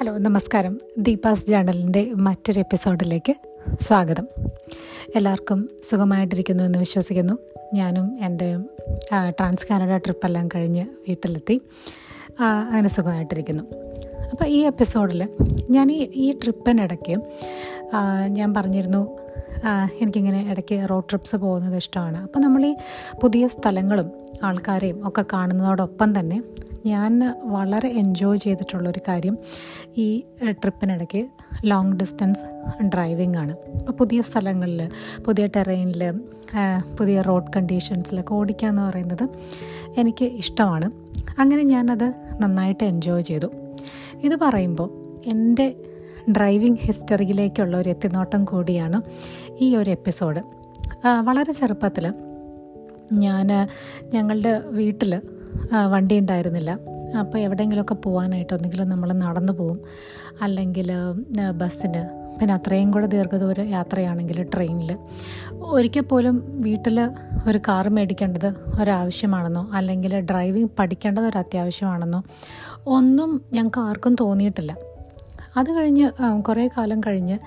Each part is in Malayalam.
ഹലോ നമസ്കാരം. ദീപാസ് ജേണലിന്റെ മറ്റൊരു എപ്പിസോഡിലേക്ക് സ്വാഗതം. എല്ലാവർക്കും സുഖമായിട്ടിരിക്കുന്നു എന്ന് വിശ്വസിക്കുന്നു. ഞാനും എന്റെ ട്രാൻസ് കാനഡ ട്രിപ്പെല്ലാം കഴിഞ്ഞ് വീട്ടിലെത്തി അങ്ങനെ സുഖമായിട്ടിരിക്കുന്നു. അപ്പോൾ ഈ എപ്പിസോഡിൽ ഞാൻ ഈ ഈ ട്രിപ്പിനിടയ്ക്ക് ഞാൻ പറഞ്ഞിരുന്നു എനിക്കിങ്ങനെ ഇടയ്ക്ക് റോഡ് ട്രിപ്സ് പോകുന്നത് ഇഷ്ടമാണ്. അപ്പോൾ നമ്മൾ ഈ പുതിയ സ്ഥലങ്ങളും ആൾക്കാരെയും ഒക്കെ കാണുന്നതോടൊപ്പം തന്നെ ഞാൻ വളരെ എൻജോയ് ചെയ്തിട്ടുള്ളൊരു കാര്യം ഈ ട്രിപ്പിനിടയ്ക്ക് ലോങ് ഡിസ്റ്റൻസ് ഡ്രൈവിംഗ് ആണ്. അപ്പോൾ പുതിയ സ്ഥലങ്ങളിൽ പുതിയ ടെറൈനിൽ പുതിയ റോഡ് കണ്ടീഷൻസിലൊക്കെ ഓടിക്കുക എന്ന് പറയുന്നത് എനിക്ക് ഇഷ്ടമാണ്. അങ്ങനെ ഞാനത് നന്നായിട്ട് എൻജോയ് ചെയ്തു. ഇത് പറയുമ്പോൾ എന്റെ ഡ്രൈവിംഗ് ഹിസ്റ്ററിയിലേക്കുള്ള ഒരു എത്തിനോട്ടം കൂടിയാണ് ഈ ഒരു എപ്പിസോഡ്. വളരെ ചെറുപ്പത്തിൽ ഞാൻ ഞങ്ങളുടെ വീട്ടിൽ വണ്ടി ഉണ്ടായിരുന്നില്ല. അപ്പോൾ എവിടെയെങ്കിലുമൊക്കെ പോകാനായിട്ട് ഒന്നെങ്കിലും നമ്മൾ നടന്നു പോവും അല്ലെങ്കിൽ ബസ്സിന്. പിന്നെ അത്രയും കൂടെ ദീർഘദൂര യാത്രയാണെങ്കിൽ ട്രെയിനിൽ ഒരിക്കൽ പോലും വീട്ടിൽ ഒരു കാർ മേടിക്കേണ്ടത് ഒരാവശ്യമാണെന്നോ അല്ലെങ്കിൽ ഡ്രൈവിംഗ് പഠിക്കേണ്ടത് ഒരു അത്യാവശ്യമാണെന്നോ ഒന്നും ഞങ്ങൾക്ക് ആർക്കും തോന്നിയിട്ടില്ല. അത് കഴിഞ്ഞ് കുറേ കാലം കഴിഞ്ഞ്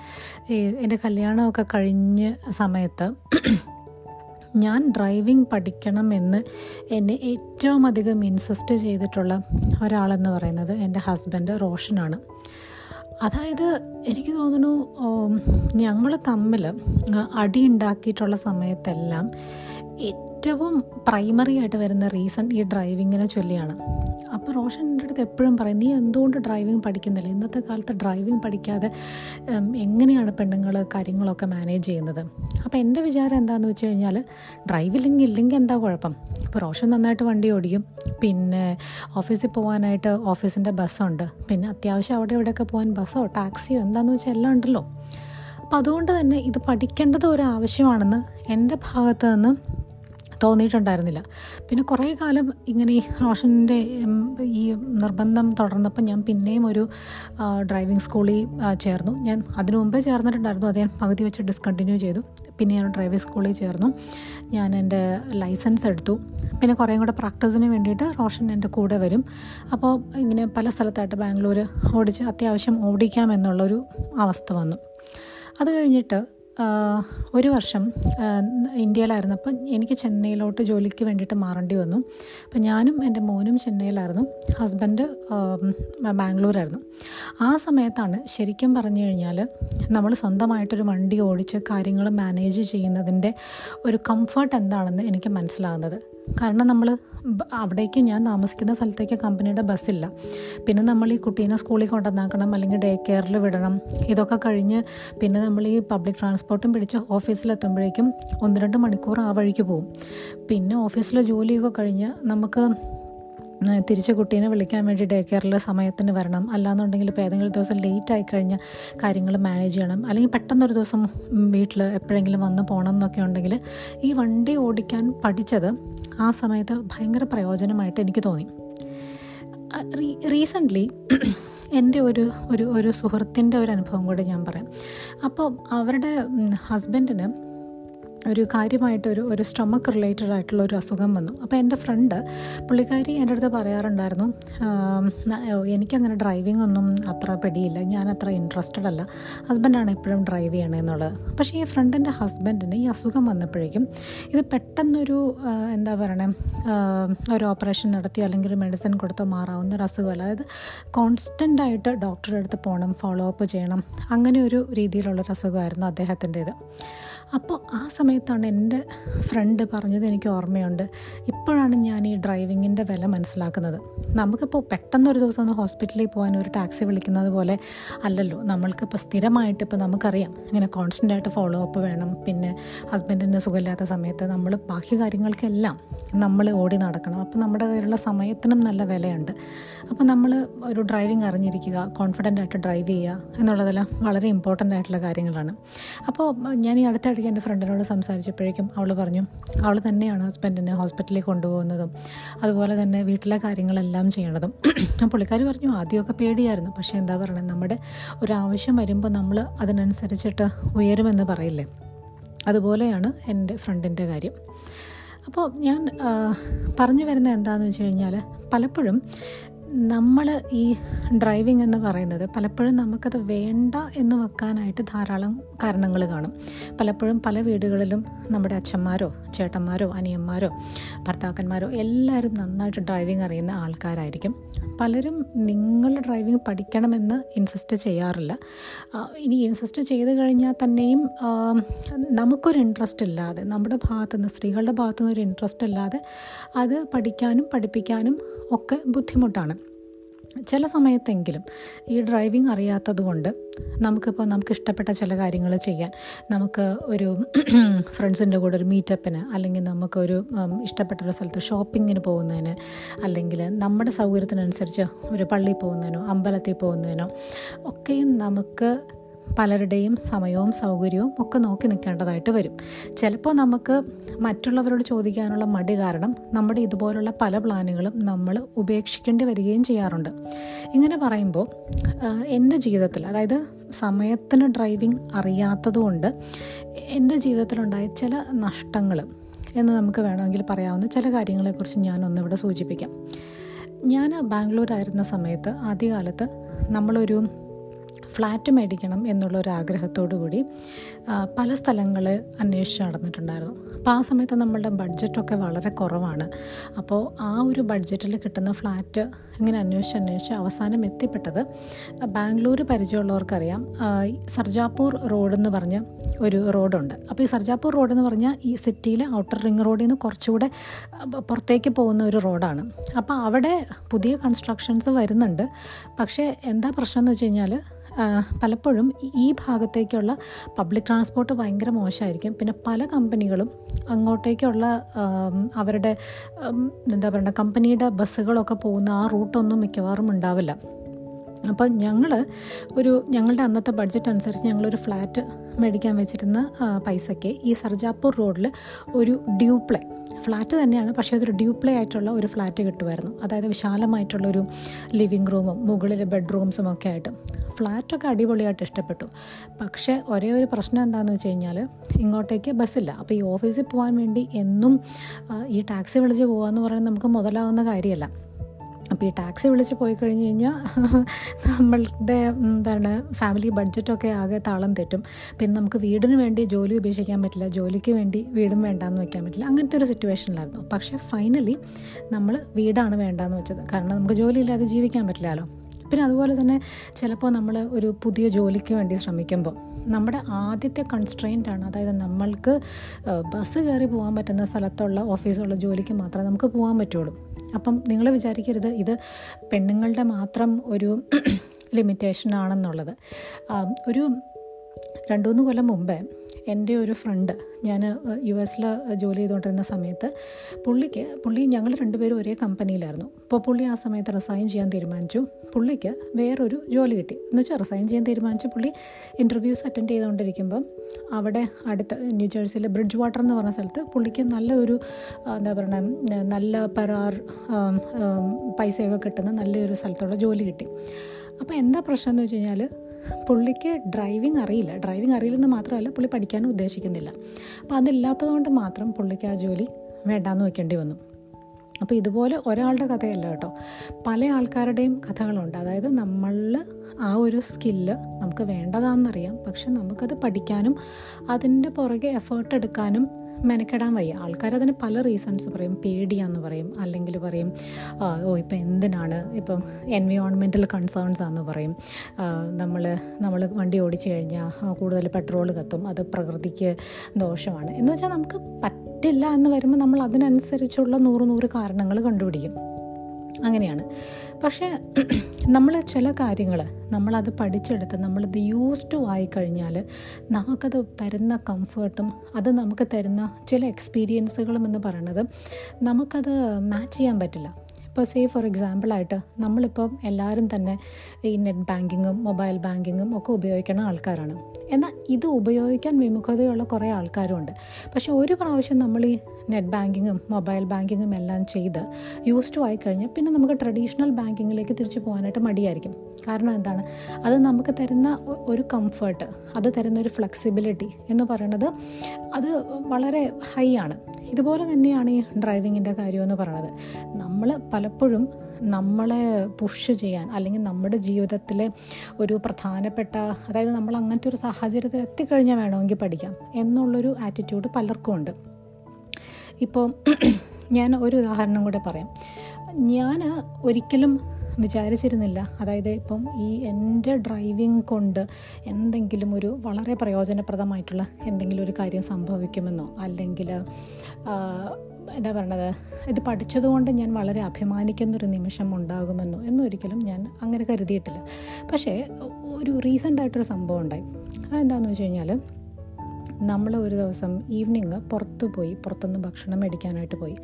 എന്റെ കല്യാണമൊക്കെ കഴിഞ്ഞ സമയത്ത് ഞാൻ ഡ്രൈവിംഗ് പഠിക്കണമെന്ന് എന്നെ ഏറ്റവും അധികം ഇൻസിസ്റ്റ് ചെയ്തിട്ടുള്ള ഒരാളെന്ന് പറയുന്നത് എന്റെ ഹസ്ബൻഡ് റോഷനാണ്. അതായത് എനിക്ക് തോന്നുന്നു ഞങ്ങൾ തമ്മിൽ അടി ഉണ്ടാക്കിയിട്ടുള്ള സമയത്തെല്ലാം ഏറ്റവും പ്രൈമറി ആയിട്ട് വരുന്ന റീസൺ ഈ ഡ്രൈവിങ്ങിനെ ചൊല്ലിയാണ്. അപ്പോൾ റോഷൻ എന്റെ അടുത്ത് എപ്പോഴും പറയും നീ എന്തുകൊണ്ട് ഡ്രൈവിംഗ് പഠിക്കുന്നില്ല? ഇന്നത്തെ കാലത്ത് ഡ്രൈവിംഗ് പഠിക്കാതെ എങ്ങനെയാണ് പെണ്ണുങ്ങൾ കാര്യങ്ങളൊക്കെ മാനേജ് ചെയ്യുന്നത്? അപ്പോൾ എന്റെ വിചാരം എന്താണെന്ന് വെച്ച് കഴിഞ്ഞാൽ ഡ്രൈവില്ലെങ്കിൽ ഇല്ലെങ്കിൽ എന്താ കുഴപ്പം? ഇപ്പോൾ റോഷൻ നന്നായിട്ട് വണ്ടി ഓടിക്കും. പിന്നെ ഓഫീസിൽ പോകാനായിട്ട് ഓഫീസിന്റെ ബസ്സുണ്ട്. പിന്നെ അത്യാവശ്യം അവിടെ ഇവിടെയൊക്കെ പോകാൻ ബസ്സോ ടാക്സിയോ എന്താണെന്ന് വെച്ചാൽ എല്ലാം ഉണ്ടല്ലോ. അപ്പം അതുകൊണ്ട് തന്നെ ഇത് പഠിക്കേണ്ടത് ഒരു ആവശ്യമാണെന്ന് എന്റെ ഭാഗത്ത് നിന്ന് തോന്നിയിട്ടുണ്ടായിരുന്നില്ല. പിന്നെ കുറേ കാലം ഇങ്ങനെ റോഷന്റെ ഈ നിർബന്ധം തുടർന്നപ്പോൾ ഞാൻ പിന്നെയും ഒരു ഡ്രൈവിംഗ് സ്കൂളിൽ ചേർന്നു. ഞാൻ അതിനു മുമ്പേ ചേർന്നിട്ടുണ്ടായിരുന്നു. അത് ഞാൻ പകുതി വെച്ച് ഡിസ്കണ്ടിന്യൂ ചെയ്തു. പിന്നെ ഞാൻ ഡ്രൈവിംഗ് സ്കൂളിൽ ചേർന്നു. ഞാൻ എന്റെ ലൈസൻസ് എടുത്തു. പിന്നെ കുറേ കൂടെ പ്രാക്ടീസിന് വേണ്ടിയിട്ട് റോഷൻ എന്റെ കൂടെ വരും. അപ്പോൾ ഇങ്ങനെ പല സ്ഥലത്തായിട്ട് ബാംഗ്ലൂർ ഓടിച്ച് അത്യാവശ്യം ഓടിക്കാം എന്നുള്ളൊരു അവസ്ഥ വന്നു. അത് കഴിഞ്ഞിട്ട് ഒരു വർഷം ഇന്ത്യയിലായിരുന്നപ്പോൾ എനിക്ക് ചെന്നൈയിലോട്ട് ജോലിക്ക് വേണ്ടിയിട്ട് മാറേണ്ടി വന്നു. അപ്പം ഞാനും എന്റെ മോനും ചെന്നൈയിലായിരുന്നു. ഹസ്ബൻഡ് ബാംഗ്ലൂരായിരുന്നു. ആ സമയത്താണ് ശരിക്കും പറഞ്ഞു കഴിഞ്ഞാൽ നമ്മൾ സ്വന്തമായിട്ടൊരു വണ്ടി ഓടിച്ച് കാര്യങ്ങൾ മാനേജ് ചെയ്യുന്നതിന്റെ ഒരു കംഫർട്ട് എന്താണെന്ന് എനിക്ക് മനസ്സിലാകുന്നത്. കാരണം നമ്മൾ അവിടേക്ക് ഞാൻ താമസിക്കുന്ന സ്ഥലത്തേക്ക് കമ്പനിയുടെ ബസ്സില്ല. പിന്നെ നമ്മൾ ഈ കുട്ടീനെ സ്കൂളിൽ കൊണ്ടുവന്നാക്കണം അല്ലെങ്കിൽ ഡേ കെയറിൽ വിടണം ഇതൊക്കെ കഴിഞ്ഞ് പിന്നെ നമ്മൾ ഈ പബ്ലിക് ട്രാൻസ്പോർട്ടും പിടിച്ച് ഓഫീസിലെത്തുമ്പോഴേക്കും ഒന്ന് രണ്ട് മണിക്കൂർ ആ വഴിക്ക് പോകും പിന്നെ ഓഫീസിലെ ജോലിയൊക്കെ കഴിഞ്ഞ് നമുക്ക് തിരിച്ച് കുട്ടീനെ വിളിക്കാൻ വേണ്ടി ഡേ കെയറിൽ സമയത്തിന് വരണം. അല്ലാന്നുണ്ടെങ്കിൽ ഇപ്പോൾ ഏതെങ്കിലും ദിവസം ലേറ്റ് ആയി കഴിഞ്ഞാൽ കാര്യങ്ങൾ മാനേജ് ചെയ്യണം. അല്ലെങ്കിൽ പെട്ടെന്നൊരു ദിവസം വീട്ടിൽ എപ്പോഴെങ്കിലും വന്ന് പോകണം എന്നൊക്കെ ഉണ്ടെങ്കിൽ ഈ വണ്ടി ഓടിക്കാൻ പഠിച്ചത് ആ സമയത്ത് ഭയങ്കര പ്രയോജനമായിട്ട് എനിക്ക് തോന്നി. റീസെന്റ്ലി എന്റെ ഒരു ഒരു ഒരു സുഹൃത്തിന്റെ ഒരു അനുഭവം കൂടെ ഞാൻ പറയാം. അപ്പോൾ അവരുടെ ഹസ്ബൻഡിന് ഒരു കാര്യമായിട്ട് ഒരു സ്റ്റൊമക്ക് റിലേറ്റഡ് ആയിട്ടുള്ള ഒരു അസുഖം വന്നു. അപ്പോൾ എന്റെ ഫ്രണ്ട് പുള്ളിക്കാരി എന്റെ അടുത്ത് പറയാറുണ്ടായിരുന്നു എനിക്കങ്ങനെ ഡ്രൈവിംഗ് ഒന്നും അത്ര പിടിയില്ല. ഞാൻ അത്ര ഇൻട്രസ്റ്റഡ് അല്ല. ഹസ്ബൻഡാണ് എപ്പോഴും ഡ്രൈവ് ചെയ്യണമെന്നുള്ളത് പക്ഷേ ഈ ഫ്രണ്ടിന്റെ ഹസ്ബൻഡിന് ഈ അസുഖം വന്നപ്പോഴേക്കും ഇത് പെട്ടെന്നൊരു എന്താ പറയണേ ഒരു ഓപ്പറേഷൻ നടത്തി അല്ലെങ്കിൽ മെഡിസിൻ കൊടുത്തോ മാറാവുന്ന ഒരു അസുഖമല്ല അതായത് കോൺസ്റ്റന്റ് ആയിട്ട് ഡോക്ടറുടെ അടുത്ത് പോകണം ഫോളോ അപ്പ് ചെയ്യണം. അങ്ങനെ ഒരു രീതിയിലുള്ളൊരു അസുഖമായിരുന്നു അദ്ദേഹത്തിന്റേത്. അപ്പോൾ ആ സമയത്താണ് എന്റെ ഫ്രണ്ട് പറഞ്ഞത് എനിക്ക് ഓർമ്മയുണ്ട്. ഇപ്പോഴാണ് ഞാൻ ഈ ഡ്രൈവിങ്ങിന്റെ വില മനസ്സിലാക്കുന്നത്. നമുക്കിപ്പോൾ പെട്ടെന്നൊരു ദിവസം ഒന്ന് ഹോസ്പിറ്റലിൽ പോകാൻ ഒരു ടാക്സി വിളിക്കുന്നത് പോലെ അല്ലല്ലോ നമ്മൾക്കിപ്പോൾ സ്ഥിരമായിട്ട് ഇപ്പോൾ നമുക്കറിയാം. ഇങ്ങനെ കോൺസ്റ്റന്റ് ആയിട്ട് ഫോളോ അപ്പ് വേണം. പിന്നെ ഹസ്ബൻഡിന് സുഖമില്ലാത്ത സമയത്ത് നമ്മൾ ബാക്കി കാര്യങ്ങൾക്കെല്ലാം നമ്മൾ ഓടി നടക്കണം. അപ്പോൾ നമ്മുടെ കയ്യിലുള്ള സമയത്തിനും നല്ല വിലയുണ്ട്. അപ്പോൾ നമ്മൾ ഒരു ഡ്രൈവിംഗ് അറിഞ്ഞിരിക്കുക കോൺഫിഡന്റ് ആയിട്ട് ഡ്രൈവ് ചെയ്യുക എന്നുള്ളതെല്ലാം വളരെ ഇമ്പോർട്ടന്റ് ആയിട്ടുള്ള കാര്യങ്ങളാണ്. അപ്പോൾ ഞാൻ ഈ അടുത്തിടയ്ക്ക് എന്റെ ഫ്രണ്ടിനോട് സംസാരിച്ചപ്പോഴേക്കും അവൾ പറഞ്ഞു അവൾ തന്നെയാണ് ഹസ്ബൻഡിനെ ഹോസ്പിറ്റലിൽ കൊണ്ടുപോകുന്നതും അതുപോലെ തന്നെ വീട്ടിലെ കാര്യങ്ങളെല്ലാം ചെയ്യണതും. പുള്ളിക്കാർ പറഞ്ഞു ആദ്യമൊക്കെ പേടിയായിരുന്നു. പക്ഷേ എന്താ പറയുന്നത് നമ്മുടെ ഒരു ആവശ്യം വരുമ്പോൾ നമ്മൾ അതിനനുസരിച്ചിട്ട് ഉയരുമെന്ന് പറയില്ലേ? അതുപോലെയാണ് എന്റെ ഫ്രണ്ടിന്റെ കാര്യം. അപ്പോൾ ഞാൻ പറഞ്ഞു വരുന്നത് എന്താണെന്ന് വെച്ച് കഴിഞ്ഞാൽ പലപ്പോഴും നമ്മൾ ഈ ഡ്രൈവിംഗ് എന്ന് പറയുന്നത് പലപ്പോഴും നമുക്കത് വേണ്ട എന്ന് വെക്കാനായിട്ട് ധാരാളം കാരണങ്ങൾ കാണും. പലപ്പോഴും പല വീടുകളിലും നമ്മുടെ അച്ഛന്മാരോ ചേട്ടന്മാരോ അനിയന്മാരോ ഭർത്താക്കന്മാരോ എല്ലാവരും നന്നായിട്ട് ഡ്രൈവിംഗ് അറിയുന്ന ആൾക്കാരായിരിക്കും. പലരും നിങ്ങൾ ഡ്രൈവിംഗ് പഠിക്കണമെന്ന് ഇൻസിസ്റ്റ് ചെയ്യാറില്ല. ഇനി ഇൻസിസ്റ്റ് ചെയ്ത് കഴിഞ്ഞാൽ തന്നെയും നമുക്കൊരു ഇൻട്രസ്റ്റ് ഇല്ലാതെ നമ്മുടെ ഭാഗത്തുനിന്ന് സ്ത്രീകളുടെ ഭാഗത്തുനിന്ന് ഒരു ഇൻട്രസ്റ്റ് ഇല്ലാതെ അത് പഠിക്കാനും പഠിപ്പിക്കാനും ഒക്കെ ബുദ്ധിമുട്ടാണ്. ചില സമയത്തെങ്കിലും ഈ ഡ്രൈവിംഗ് അറിയാത്തത് കൊണ്ട് നമുക്കിപ്പോൾ നമുക്ക് ഇഷ്ടപ്പെട്ട ചില കാര്യങ്ങൾ ചെയ്യാൻ നമുക്ക് ഒരു ഫ്രണ്ട്സിന്റെ കൂടെ ഒരു മീറ്റപ്പിന് അല്ലെങ്കിൽ നമുക്കൊരു ഇഷ്ടപ്പെട്ട ഒരു സ്ഥലത്ത് ഷോപ്പിങ്ങിന് പോകുന്നതിന് അല്ലെങ്കിൽ നമ്മുടെ സൗകര്യത്തിനനുസരിച്ച് ഒരു പള്ളിയിൽ പോകുന്നതിനോ അമ്പലത്തിൽ പോകുന്നതിനോ ഒക്കെയും നമുക്ക് പലരുടെയും സമയവും സൗകര്യവും ഒക്കെ നോക്കി നിൽക്കേണ്ടതായിട്ട് വരും. ചിലപ്പോൾ നമുക്ക് മറ്റുള്ളവരോട് ചോദിക്കാനുള്ള മടി കാരണം നമ്മുടെ ഇതുപോലുള്ള പല പ്ലാനുകളും നമ്മൾ ഉപേക്ഷിക്കേണ്ടി വരികയും ചെയ്യാറുണ്ട്. ഇങ്ങനെ പറയുമ്പോൾ എന്റെ ജീവിതത്തിൽ അതായത് സമയത്തിന് ഡ്രൈവിംഗ് അറിയാത്തതുകൊണ്ട് എന്റെ ജീവിതത്തിലുണ്ടായ ചില നഷ്ടങ്ങൾ എന്ന് നമുക്ക് വേണമെങ്കിൽ പറയാവുന്ന ചില കാര്യങ്ങളെക്കുറിച്ച് ഞാൻ ഒന്നിവിടെ സൂചിപ്പിക്കാം. ഞാൻ ബാംഗ്ലൂരായിരുന്ന സമയത്ത് ആദ്യകാലത്ത് നമ്മളൊരു ഫ്ലാറ്റ് മേടിക്കണം എന്നുള്ളൊരു ആഗ്രഹത്തോടു കൂടി പല സ്ഥലങ്ങൾ അന്വേഷിച്ച് നടന്നിട്ടുണ്ടായിരുന്നു. അപ്പോൾ ആ സമയത്ത് നമ്മളുടെ ബഡ്ജറ്റൊക്കെ വളരെ കുറവാണ്. അപ്പോൾ ആ ഒരു ബഡ്ജറ്റിൽ കിട്ടുന്ന ഫ്ലാറ്റ് ഇങ്ങനെ അന്വേഷിച്ച് അന്വേഷിച്ച് അവസാനം എത്തിപ്പെട്ടത് ബാംഗ്ലൂർ പരിചയമുള്ളവർക്കറിയാം. സർജാപൂർ റോഡെന്ന് പറഞ്ഞ് ഒരു റോഡുണ്ട്. അപ്പോൾ ഈ സർജാപൂർ റോഡെന്ന് പറഞ്ഞാൽ ഈ സിറ്റിയിലെ ഔട്ടർ റിംഗ് റോഡിൽ നിന്ന് കുറച്ചുകൂടെ പുറത്തേക്ക് പോകുന്ന ഒരു റോഡാണ്. അപ്പോൾ അവിടെ പുതിയ കൺസ്ട്രക്ഷൻസ് വരുന്നുണ്ട്. പക്ഷേ എന്താ പ്രശ്നം എന്ന് വെച്ച് കഴിഞ്ഞാൽ പലപ്പോഴും ഈ ഭാഗത്തേക്കുള്ള പബ്ലിക് ട്രാൻസ്പോർട്ട് ഭയങ്കര മോശമായിരിക്കും. പിന്നെ പല കമ്പനികളും അങ്ങോട്ടേക്കുള്ള അവരുടെ എന്താ പറയുക കമ്പനിയുടെ ബസ്സുകളൊക്കെ പോകുന്ന ആ റൂട്ടൊന്നും മിക്കവാറും ഉണ്ടാവില്ല. അപ്പം ഞങ്ങൾ ഒരു ഞങ്ങളുടെ അന്നത്തെ ബഡ്ജറ്റ് അനുസരിച്ച് ഞങ്ങളൊരു ഫ്ലാറ്റ് മേടിക്കാൻ വെച്ചിരുന്ന പൈസയ്ക്ക് ഈ സർജാപൂർ റോഡിൽ ഒരു ഡ്യൂപ്ലേ ഫ്ലാറ്റ് തന്നെയാണ് പക്ഷേ അതൊരു ഡ്യൂപ്ലേ ആയിട്ടുള്ള ഒരു ഫ്ലാറ്റ് കിട്ടുമായിരുന്നു. അതായത് വിശാലമായിട്ടുള്ള ഒരു ലിവിങ് റൂമും മുകളിൽ ബെഡ്റൂംസും ഒക്കെ ആയിട്ട്. ഫ്ലാറ്റൊക്കെ അടിപൊളിയായിട്ട് ഇഷ്ടപ്പെട്ടു. പക്ഷേ ഒരേ ഒരു പ്രശ്നം എന്താണെന്ന് വെച്ച് കഴിഞ്ഞാൽ ഇങ്ങോട്ടേക്ക് ബസ്സില്ല. അപ്പോൾ ഈ ഓഫീസിൽ പോകാൻ വേണ്ടി എന്നും ഈ ടാക്സി വിളിച്ച് പോകാമെന്ന് പറയുന്നത് നമുക്ക് മുതലാവുന്ന കാര്യമല്ല. അപ്പോൾ ഈ ടാക്സി വിളിച്ച് പോയി കഴിഞ്ഞ് കഴിഞ്ഞാൽ നമ്മളുടെ എന്താണ് ഫാമിലി ബഡ്ജറ്റൊക്കെ ആകെ താളം തെറ്റും. പിന്നെ നമുക്ക് വീടിന് വേണ്ടി ജോലി ഉപേക്ഷിക്കാൻ പറ്റില്ല ജോലിക്ക് വേണ്ടി വീടും വേണ്ടാന്ന് വെക്കാൻ പറ്റില്ല അങ്ങനത്തെ ഒരു സിറ്റുവേഷനിലായിരുന്നു. പക്ഷേ ഫൈനലി നമ്മൾ വീടാണ് വേണ്ടാന്ന് വെച്ചത്. കാരണം നമുക്ക് ജോലിയില്ലാതെ ജീവിക്കാൻ പറ്റില്ലല്ലോ. പിന്നെ അതുപോലെ തന്നെ ചിലപ്പോൾ നമ്മൾ ഒരു പുതിയ ജോലിക്ക് വേണ്ടി ശ്രമിക്കുമ്പോൾ നമ്മുടെ ആദ്യത്തെ കൺസ്ട്രെയിന്റ് ആണ്. അതായത് നമ്മൾക്ക് ബസ് കയറി പോകാൻ പറ്റുന്ന സ്ഥലത്തുള്ള ഓഫീസുള്ള ജോലിക്ക് മാത്രമേ നമുക്ക് പോകാൻ പറ്റുള്ളൂ. അപ്പം നിങ്ങൾ വിചാരിക്കരുത് ഇത് പെണ്ണുങ്ങളുടെ മാത്രം ഒരു ലിമിറ്റേഷൻ ആണെന്നുള്ളത്. ഒരു രണ്ടു മൂന്ന് കൊല്ലം മുമ്പേ എന്റെ ഒരു ഫ്രണ്ട് ഞാൻ യു എസിൽ ജോലി ചെയ്തുകൊണ്ടിരുന്ന സമയത്ത് പുള്ളിക്ക് പുള്ളി ഞങ്ങൾ രണ്ടുപേരും ഒരേ കമ്പനിയിലായിരുന്നു. അപ്പോൾ പുള്ളി ആ സമയത്ത് റിസൈൻ ചെയ്യാൻ തീരുമാനിച്ചു. പുള്ളിക്ക് വേറൊരു ജോലി കിട്ടി. എന്ന് വെച്ചാൽ റിസൈൻ ചെയ്യാൻ തീരുമാനിച്ച് പുള്ളി ഇന്റർവ്യൂസ് അറ്റൻഡ് ചെയ്തുകൊണ്ടിരിക്കുമ്പം അവിടെ അടുത്ത ന്യൂ ജേഴ്സിയിലെ ബ്രിഡ്ജ് വാട്ടർ എന്ന് പറഞ്ഞ സ്ഥലത്ത് പുള്ളിക്ക് നല്ലൊരു എന്താ പറയുക നല്ല പരാർ പൈസയൊക്കെ കിട്ടുന്ന നല്ലൊരു സ്ഥലത്തുള്ള ജോലി കിട്ടി. അപ്പോൾ എന്താ പ്രശ്നം എന്ന് വെച്ച് കഴിഞ്ഞാൽ പുള്ളിക്ക് ഡ്രൈവിംഗ് അറിയില്ല. ഡ്രൈവിംഗ് അറിയില്ലെന്ന് മാത്രമല്ല പുള്ളി പഠിക്കാനും ഉദ്ദേശിക്കുന്നില്ല. അപ്പോൾ അതില്ലാത്തതുകൊണ്ട് മാത്രം പുള്ളിക്ക് ആ ജോലി വേണ്ടാന്ന് വെക്കേണ്ടി വന്നു. അപ്പോൾ ഇതുപോലെ ഒരാളുടെ കഥയല്ല കേട്ടോ. പല ആൾക്കാരുടെയും കഥകളുണ്ട്. അതായത് നമ്മളിൽ ആ ഒരു സ്കില്ല് നമുക്ക് വേണ്ടതാണെന്നറിയാം. പക്ഷെ നമുക്കത് പഠിക്കാനും അതിന്റെ പുറകെ എഫേർട്ട് എടുക്കാനും മെനക്കെടാൻ വയ്യ. ആൾക്കാർ അതിന് പല റീസൺസ് പറയും. പേടിയാന്ന് പറയും. അല്ലെങ്കിൽ പറയും ഓ ഇപ്പം എന്തിനാണ് ഇപ്പം എൻവയോൺമെന്റൽ കൺസേൺസ് ആണെന്ന് പറയും. നമ്മൾ നമ്മൾ വണ്ടി ഓടിച്ചു കഴിഞ്ഞാൽ കൂടുതൽ പെട്രോൾ കത്തും. അത് പ്രകൃതിക്ക് ദോഷമാണ്. എന്ന് വെച്ചാൽ നമുക്ക് പറ്റില്ല എന്ന് വരുമ്പോൾ നമ്മൾ അതിനനുസരിച്ചുള്ള നൂറ് നൂറ് കാരണങ്ങൾ കണ്ടുപിടിക്കും. അങ്ങനെയാണ്. പക്ഷേ നമ്മൾ ചില കാര്യങ്ങൾ നമ്മളത് പഠിച്ചെടുത്ത് നമ്മളത് യൂസ്ഡ് ആയിക്കഴിഞ്ഞാൽ നമുക്കത് തരുന്ന കംഫേർട്ടും അത് നമുക്ക് തരുന്ന ചില എക്സ്പീരിയൻസുകളും എന്ന് പറയണത് നമുക്കത് മാച്ച് ചെയ്യാൻ പറ്റില്ല. ഇപ്പോൾ സേ ഫോർ എക്സാമ്പിളായിട്ട് നമ്മളിപ്പം എല്ലാവരും തന്നെ ഈ നെറ്റ് ബാങ്കിങ്ങും മൊബൈൽ ബാങ്കിങ്ങും ഒക്കെ ഉപയോഗിക്കുന്ന ആൾക്കാരാണ്. എന്നാൽ ഇത് ഉപയോഗിക്കാൻ വിമുഖതയുള്ള കുറേ ആൾക്കാരുമുണ്ട് പക്ഷേ ഒരു പ്രാവശ്യം നമ്മൾ ഈ നെറ്റ് ബാങ്കിങ്ങും മൊബൈൽ ബാങ്കിങ്ങും എല്ലാം ചെയ്ത് യൂസ് ടു ആയി കഴിഞ്ഞാൽ പിന്നെ നമുക്ക് ട്രഡീഷണൽ ബാങ്കിങ്ങിലേക്ക് തിരിച്ചു പോകാനായിട്ട് മടിയായിരിക്കും. കാരണം എന്താണ്? അത് നമുക്ക് തരുന്ന ഒരു കംഫർട്ട് അത് തരുന്ന ഒരു ഫ്ലെക്സിബിലിറ്റി എന്ന് പറയുന്നത് അത് വളരെ ഹൈ ആണ്. ഇതുപോലെ തന്നെയാണ് ഈ ഡ്രൈവിങ്ങിന്റെ കാര്യം എന്ന് പറയുന്നത്. നമ്മൾ പലപ്പോഴും നമ്മളെ പുഷ് ചെയ്യാൻ അല്ലെങ്കിൽ നമ്മുടെ ജീവിതത്തിലെ ഒരു പ്രധാനപ്പെട്ട അതായത് നമ്മൾ അങ്ങനത്തെ ഒരു സാഹചര്യത്തിൽ എത്തിക്കഴിഞ്ഞാൽ വേണമെങ്കിൽ പഠിക്കാം എന്നുള്ളൊരു ആറ്റിറ്റ്യൂഡ് പലർക്കും ഉണ്ട്. ഇപ്പോൾ ഞാൻ ഒരു ഉദാഹരണം കൂടെ പറയാം. ഞാൻ ഒരിക്കലും വിചാരിച്ചിരുന്നില്ല അതായത് ഇപ്പം ഈ എന്റെ ഡ്രൈവിംഗ് കൊണ്ട് എന്തെങ്കിലും ഒരു വളരെ പ്രയോജനപ്രദമായിട്ടുള്ള എന്തെങ്കിലും ഒരു കാര്യം സംഭവിക്കുമെന്നോ അല്ലെങ്കിൽ എന്താ പറയണത് ഇത് പഠിച്ചതുകൊണ്ട് ഞാൻ വളരെ അഭിമാനിക്കുന്നൊരു നിമിഷം ഉണ്ടാകുമെന്നോ എന്നൊരിക്കലും ഞാൻ അങ്ങനെ കരുതിയിട്ടില്ല. പക്ഷേ ഒരു റീസെന്റായിട്ടൊരു സംഭവം ഉണ്ടായി. അതെന്താണെന്ന് വെച്ച് കഴിഞ്ഞാൽ നമ്മൾ ഒരു ദിവസം ഈവനിങ് പുറത്ത് പോയി പുറത്തുനിന്ന് ഭക്ഷണം മേടിക്കാനായിട്ട് പോയി.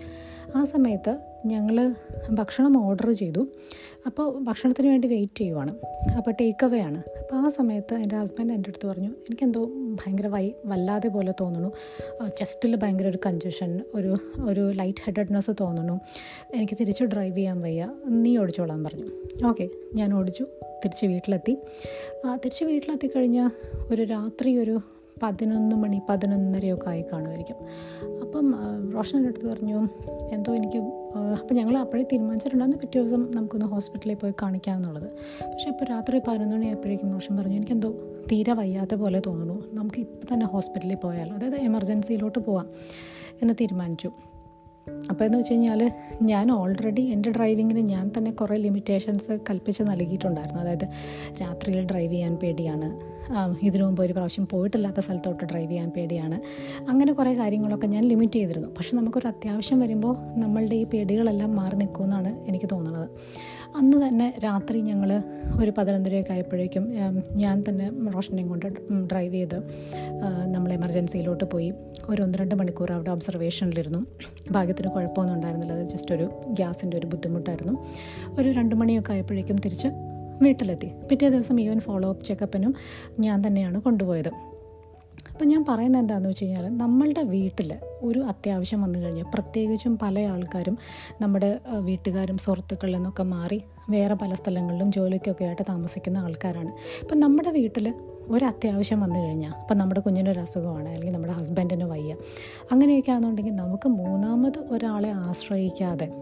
ആ സമയത്ത് ഞങ്ങൾ ഭക്ഷണം ഓർഡർ ചെയ്തു. അപ്പോൾ ഭക്ഷണത്തിന് വേണ്ടി വെയിറ്റ് ചെയ്യുവാണ്. അപ്പോൾ ടേക്ക് അവേ ആണ്. അപ്പോൾ ആ സമയത്ത് എന്റെ ഹസ്ബൻഡ് എന്റെ അടുത്ത് പറഞ്ഞു എനിക്കെന്തോ ഭയങ്കര വൈ വല്ലാതെ പോലെ തോന്നുന്നു. ചെസ്റ്റിൽ ഭയങ്കര ഒരു കഞ്ചഷൻ ഒരു ഒരു ലൈറ്റ് ഹെഡഡ്നെസ് തോന്നുന്നു. എനിക്ക് തിരിച്ച് ഡ്രൈവ് ചെയ്യാൻ വയ്യ. നീ ഓടിച്ചോളാൻ പറഞ്ഞു. ഓക്കെ ഞാൻ ഓടിച്ചു. തിരിച്ച് വീട്ടിലെത്തി. തിരിച്ച് വീട്ടിലെത്തി കഴിഞ്ഞാൽ ഒരു രാത്രി ഒരു പതിനൊന്ന് മണി പതിനൊന്നരയൊക്കെ ആയി കാണുമായിരിക്കും. അപ്പം റോഷന്റെ അടുത്ത് പറഞ്ഞു എന്തോ എനിക്ക് അപ്പം ഞങ്ങൾ അപ്പോഴേ തീരുമാനിച്ചിട്ടുണ്ടായിരുന്നു പിറ്റേ ദിവസം നമുക്കൊന്ന് ഹോസ്പിറ്റലിൽ പോയി കാണിക്കാം എന്നുള്ളത് പക്ഷേ ഇപ്പോൾ രാത്രി പതിനൊന്ന് മണി ആയപ്പോഴേക്കും റോഷൻ പറഞ്ഞു എനിക്കെന്തോ തീരെ വയ്യാത്ത പോലെ തോന്നുന്നു. നമുക്ക് ഇപ്പം തന്നെ ഹോസ്പിറ്റലിൽ പോയാലോ അതായത് എമർജൻസിയിലോട്ട് പോവാം എന്ന് തീരുമാനിച്ചു. അപ്പോൾ എന്ന് വെച്ച് കഴിഞ്ഞാൽ ഞാൻ ഓൾറെഡി എന്റെ ഡ്രൈവിങ്ങിന് ഞാൻ തന്നെ കുറേ ലിമിറ്റേഷൻസ് കൽപ്പിച്ച് നൽകിയിട്ടുണ്ടായിരുന്നു. അതായത് രാത്രിയിൽ ഡ്രൈവ് ചെയ്യാൻ പേടിയാണ്. ഇതിനു മുമ്പ് ഒരു പ്രാവശ്യം പോയിട്ടില്ലാത്ത സ്ഥലത്തോട്ട് ഡ്രൈവ് ചെയ്യാൻ പേടിയാണ്. അങ്ങനെ കുറേ കാര്യങ്ങളൊക്കെ ഞാൻ ലിമിറ്റ് ചെയ്തിരുന്നു. പക്ഷെ നമുക്കൊരു അത്യാവശ്യം വരുമ്പോൾ നമ്മളുടെ ഈ പേടികളെല്ലാം മാറി നിൽക്കുമെന്നാണ് എനിക്ക് തോന്നുന്നത്. അന്ന് തന്നെ രാത്രി ഞങ്ങൾ ഒരു പതിനൊന്നരയൊക്കെ ആയപ്പോഴേക്കും ഞാൻ തന്നെ റോഷനെയും കൊണ്ട് ഡ്രൈവ് ചെയ്ത് നമ്മൾ എമർജൻസിയിലോട്ട് പോയി. ഒരു ഒന്ന് രണ്ട് മണിക്കൂർ അവിടെ ഒബ്സർവേഷനിലിരുന്നു ഭാഗ്യത്തിന് കുഴപ്പമൊന്നും ഉണ്ടായിരുന്നില്ല. അത് ജസ്റ്റ് ഒരു ഗ്യാസിന്റെ ഒരു ബുദ്ധിമുട്ടായിരുന്നു. ഒരു രണ്ട് മണിയൊക്കെ ആയപ്പോഴേക്കും തിരിച്ച് വീട്ടിലെത്തി. പിറ്റേ ദിവസം ഈവൻ ഫോളോ അപ്പ് ചെക്കപ്പിനും ഞാൻ തന്നെയാണ് കൊണ്ടുപോയത്. അപ്പം ഞാൻ പറയുന്നത് എന്താണെന്ന് വെച്ച് കഴിഞ്ഞാൽ നമ്മളുടെ വീട്ടിൽ ഒരു അത്യാവശ്യം വന്നു കഴിഞ്ഞാൽ പ്രത്യേകിച്ചും പല ആൾക്കാരും നമ്മുടെ വീട്ടുകാരും സുഹൃത്തുക്കളിൽ നിന്നൊക്കെ മാറി വേറെ പല സ്ഥലങ്ങളിലും ജോലിക്കൊക്കെ ആയിട്ട് താമസിക്കുന്ന ആൾക്കാരാണ്. ഇപ്പം നമ്മുടെ വീട്ടിൽ ഒരു അത്യാവശ്യം വന്നു കഴിഞ്ഞാൽ അപ്പം നമ്മുടെ കുഞ്ഞിനൊരു അസുഖമാണ് അല്ലെങ്കിൽ നമ്മുടെ ഹസ്ബൻഡിന് വയ്യ അങ്ങനെയൊക്കെ ആണെന്നുണ്ടെങ്കിൽ നമുക്ക് മൂന്നാമത് ഒരാളെ ആശ്രയിക്കാതെ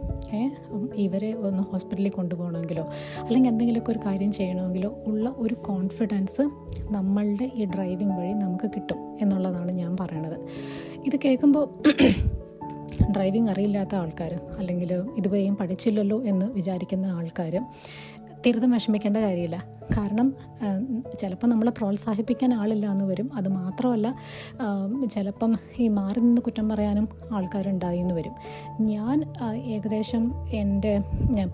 ഇവരെ ഒന്ന് ഹോസ്പിറ്റലിൽ കൊണ്ടുപോകണമെങ്കിലോ അല്ലെങ്കിൽ എന്തെങ്കിലുമൊക്കെ ഒരു കാര്യം ചെയ്യണമെങ്കിലോ ഉള്ള ഒരു കോൺഫിഡൻസ് നമ്മളുടെ ഈ ഡ്രൈവിംഗ് വഴി നമുക്ക് കിട്ടും എന്നുള്ളതാണ് ഞാൻ പറയണത്. ഇത് കേൾക്കുമ്പോൾ ഡ്രൈവിംഗ് അറിയില്ലാത്ത ആൾക്കാർ അല്ലെങ്കിൽ ഇതുവരെയും പഠിച്ചില്ലല്ലോ എന്ന് വിചാരിക്കുന്ന ആൾക്കാർ തീർത്തും വിഷമിക്കേണ്ട കാര്യമില്ല. കാരണം ചിലപ്പോൾ നമ്മളെ പ്രോത്സാഹിപ്പിക്കാൻ ആളില്ല എന്ന് വരും. അത് മാത്രമല്ല ചിലപ്പം ഈ മാറി നിന്ന് കുറ്റം പറയാനും ആൾക്കാരുണ്ടായി എന്ന് വരും. ഞാൻ ഏകദേശം എന്റെ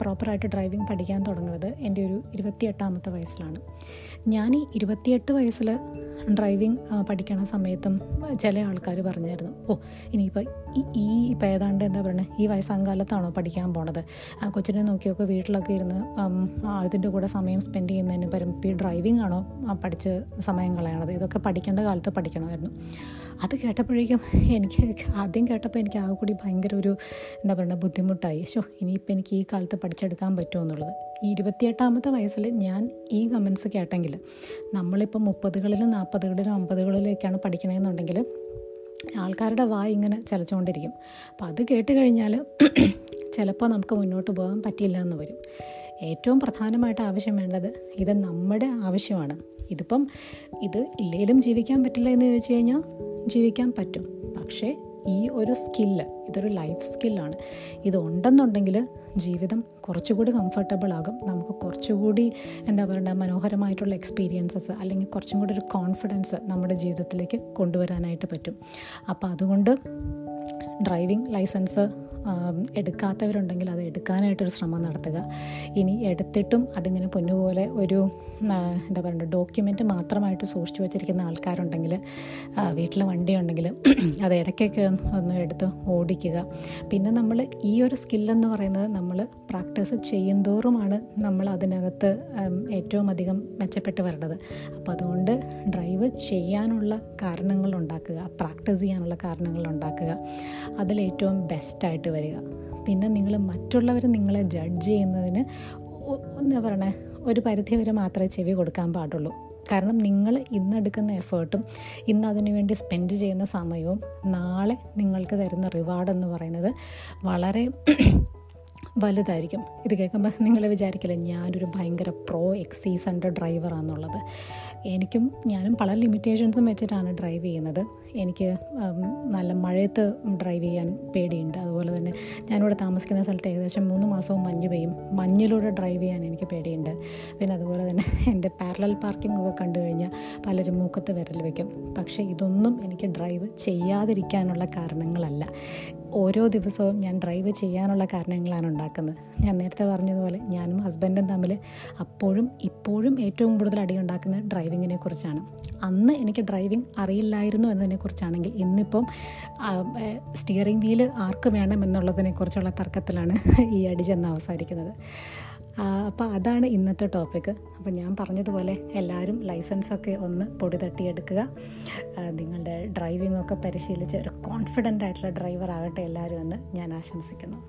പ്രോപ്പറായിട്ട് ഡ്രൈവിംഗ് പഠിക്കാൻ തുടങ്ങുന്നത് എന്റെ ഒരു ഇരുപത്തിയെട്ടാമത്തെ വയസ്സിലാണ്. ഞാൻ ഈ ഇരുപത്തിയെട്ട് വയസ്സിൽ ഡ്രൈവിംഗ് പഠിക്കണ സമയത്തും ചില ആൾക്കാർ പറഞ്ഞായിരുന്നു ഓ ഇനിയിപ്പോൾ ഈ ഇപ്പം ഏതാണ്ട് എന്താ പറയുന്നത് ഈ വയസ്സാങ്കാലത്താണോ പഠിക്കാൻ പോണത്? കൊച്ചിനെ നോക്കിയൊക്കെ വീട്ടിലൊക്കെ ഇരുന്ന് അതിന്റെ കൂടെ സമയം സ്പെൻഡ് ചെയ്യുന്നതിന് പരം ഈ ഡ്രൈവിംഗ് ആണോ പഠിച്ച് സമയം കളയണത്? ഇതൊക്കെ പഠിക്കേണ്ട കാലത്ത് പഠിക്കണമായിരുന്നു. അത് കേട്ടപ്പോഴേക്കും എനിക്ക് ആദ്യം കേട്ടപ്പോൾ എനിക്ക് ആകെ കൂടി ഭയങ്കര ഒരു എന്താ പറയുക ബുദ്ധിമുട്ടായി. ഷോ ഇനിയിപ്പോൾ എനിക്ക് ഈ കാലത്ത് പഠിച്ചെടുക്കാൻ പറ്റുമോ എന്നുള്ളത്. ഈ ഇരുപത്തിയെട്ടാമത്തെ വയസ്സിൽ ഞാൻ ഈ കമൻസ് കേട്ടെങ്കിൽ നമ്മളിപ്പോൾ മുപ്പതുകളിലും നാൽപ്പതുകളിലും അമ്പതുകളിലൊക്കെയാണ് പഠിക്കണമെന്നുണ്ടെങ്കിൽ ആൾക്കാരുടെ വായ ഇങ്ങനെ ചലച്ചുകൊണ്ടിരിക്കും. അപ്പം അത് കേട്ട് കഴിഞ്ഞാൽ ചിലപ്പോൾ നമുക്ക് മുന്നോട്ട് പോകാൻ പറ്റില്ല എന്ന് വരും. ഏറ്റവും പ്രധാനമായിട്ട് ആവശ്യം വേണ്ടത് ഇത് നമ്മുടെ ആവശ്യമാണ്. ഇതിപ്പം ഇത് ഇല്ലെങ്കിലും ജീവിക്കാൻ പറ്റില്ല എന്ന് ചോദിച്ചു കഴിഞ്ഞാൽ ജീവിക്കാൻ പറ്റും. പക്ഷേ ഈ ഒരു സ്കില്ല് ഇതൊരു ലൈഫ് സ്കില്ലാണ്. ഇതുണ്ടെന്നുണ്ടെങ്കിൽ ജീവിതം കുറച്ചുകൂടി കംഫർട്ടബിൾ ആകും. നമുക്ക് കുറച്ചുകൂടി എന്താ പറയുക മനോഹരമായിട്ടുള്ള എക്സ്പീരിയൻസസ് അല്ലെങ്കിൽ കുറച്ചും കൂടി ഒരു കോൺഫിഡൻസ് നമ്മുടെ ജീവിതത്തിലേക്ക് കൊണ്ടുവരാനായിട്ട് പറ്റും. അപ്പോൾ അതുകൊണ്ട് ഡ്രൈവിംഗ് ലൈസൻസ് എടുക്കാത്തവരുണ്ടെങ്കിൽ അത് എടുക്കാനായിട്ടൊരു ശ്രമം നടത്തുക. ഇനി എടുത്തിട്ടും അതിങ്ങനെ പൊന്നുപോലെ ഒരു എന്താ പറയുക ഡോക്യുമെന്റ് മാത്രമായിട്ട് സൂക്ഷിച്ചു വച്ചിരിക്കുന്ന ആൾക്കാരുണ്ടെങ്കിൽ വീട്ടിൽ വണ്ടി ഉണ്ടെങ്കിൽ അത് ഇടയ്ക്കൊക്കെ ഒന്ന് എടുത്ത് ഓടിക്കുക. പിന്നെ നമ്മൾ ഈ ഒരു സ്കില്ലെന്ന് പറയുന്നത് നമ്മൾ പ്രാക്ടീസ് ചെയ്യുന്തോറുമാണ് നമ്മൾ അതിനകത്ത് ഏറ്റവും അധികം മെച്ചപ്പെട്ട് വരേണ്ടത്. അപ്പോൾ അതുകൊണ്ട് ഡ്രൈവ് ചെയ്യാനുള്ള കാരണങ്ങൾ ഉണ്ടാക്കുക പ്രാക്ടീസ് ചെയ്യാനുള്ള കാരണങ്ങൾ ഉണ്ടാക്കുക. അതിലേറ്റവും ബെസ്റ്റായിട്ട് വരിക. പിന്നെ നിങ്ങൾ മറ്റുള്ളവർ നിങ്ങളെ ജഡ്ജ് ചെയ്യുന്നതിന് എന്താ പറയണേ ഒരു പരിധി വരെ മാത്രമേ ചെവി കൊടുക്കാൻ പാടുള്ളൂ. കാരണം നിങ്ങൾ ഇന്നെടുക്കുന്ന എഫേർട്ടും ഇന്ന് അതിനുവേണ്ടി സ്പെൻഡ് ചെയ്യുന്ന സമയവും നാളെ നിങ്ങൾക്ക് തരുന്ന റിവാർഡ് എന്ന് പറയുന്നത് വളരെ വലുതായിരിക്കും. ഇത് കേൾക്കുമ്പോൾ നിങ്ങൾ വിചാരിക്കില്ല ഞാനൊരു ഭയങ്കര പ്രോ എക്സീസന്റെ ഡ്രൈവറാണെന്നുള്ളത് എനിക്കും ഞാനും പല ലിമിറ്റേഷൻസും വെച്ചിട്ടാണ് ഡ്രൈവ് ചെയ്യുന്നത്. എനിക്ക് നല്ല മഴയത്ത് ഡ്രൈവ് ചെയ്യാൻ പേടിയുണ്ട്. അതുപോലെ തന്നെ ഞാനിവിടെ താമസിക്കുന്ന സ്ഥലത്ത് ഏകദേശം മൂന്ന് മാസവും മഞ്ഞ് പെയ്യും. മഞ്ഞിലൂടെ ഡ്രൈവ് ചെയ്യാൻ എനിക്ക് പേടിയുണ്ട്. പിന്നെ അതുപോലെ തന്നെ എന്റെ പാരലൽ പാർക്കിംഗ് ഒക്കെ കണ്ടു കഴിഞ്ഞാൽ പലരും മൂക്കത്ത് വിരൽ വയ്ക്കും പക്ഷേ ഇതൊന്നും എനിക്ക് ഡ്രൈവ് ചെയ്യാതിരിക്കാനുള്ള കാരണങ്ങളല്ല. ഓരോ ദിവസവും ഞാൻ ഡ്രൈവ് ചെയ്യാനുള്ള കാരണങ്ങളാണ് ഉണ്ടാക്കുന്നത്. ഞാൻ നേരത്തെ പറഞ്ഞതുപോലെ ഞാനും ഹസ്ബൻഡും തമ്മിൽ അപ്പോഴും ഇപ്പോഴും ഏറ്റവും കൂടുതൽ അടി ഉണ്ടാക്കുന്നത് ഡ്രൈവിങ്ങിനെ കുറിച്ചാണ്. അന്ന് എനിക്ക് ഡ്രൈവിംഗ് അറിയില്ലായിരുന്നു എന്നതിനെക്കുറിച്ചാണെങ്കിൽ ഇന്നിപ്പം സ്റ്റിയറിംഗ് വീൽ ആർക്ക് വേണം എന്നുള്ളതിനെക്കുറിച്ചുള്ള തർക്കത്തിലാണ് ഈ അടി ചെന്ന് അവസാനിക്കുന്നത്. അപ്പോൾ അതാണ് ഇന്നത്തെ ടോപ്പിക്ക് അപ്പോൾ ഞാൻ പറഞ്ഞതുപോലെ എല്ലാവരും ലൈസൻസൊക്കെ ഒന്ന് പൊടി തട്ടിയെടുക്കുക നിങ്ങളുടെ ഡ്രൈവിംഗ് ഒക്കെ പരിശീലിച്ച് ഒരു കോൺഫിഡന്റ് ആയിട്ടുള്ള ഡ്രൈവർ ആകട്ടെ എല്ലാവരും എന്ന് ഞാൻ ആശംസിക്കുന്നു.